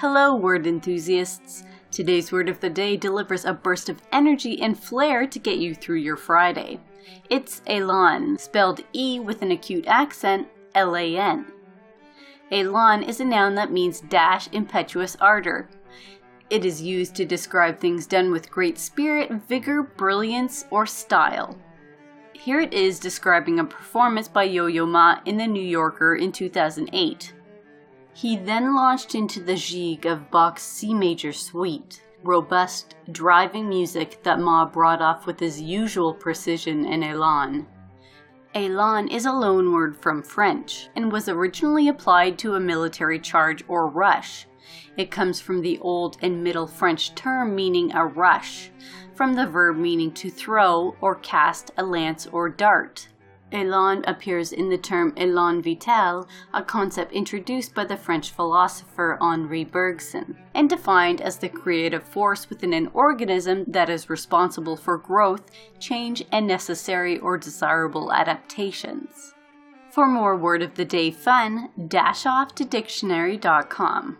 Hello, word enthusiasts. Today's word of the day delivers a burst of energy and flair to get you through your Friday. It's Elan, spelled E with an acute accent, L A N. Elan is a noun that means dash, impetuous ardor. It is used to describe things done with great spirit, vigor, brilliance, or style. Here it is describing a performance by Yo Yo Ma in The New Yorker in 2008. He then launched into the gigue of Bach's C major suite, robust, driving music that Ma brought off with his usual precision and elan. Elan is a loanword from French and was originally applied to a military charge or rush. It comes from the Old and Middle French term meaning a rush, from the verb meaning to throw or cast a lance or dart. Elan appears in the term élan vital, a concept introduced by the French philosopher Henri Bergson, and defined as the creative force within an organism that is responsible for growth, change, and necessary or desirable adaptations. For more word of the day fun, dash off to dictionary.com.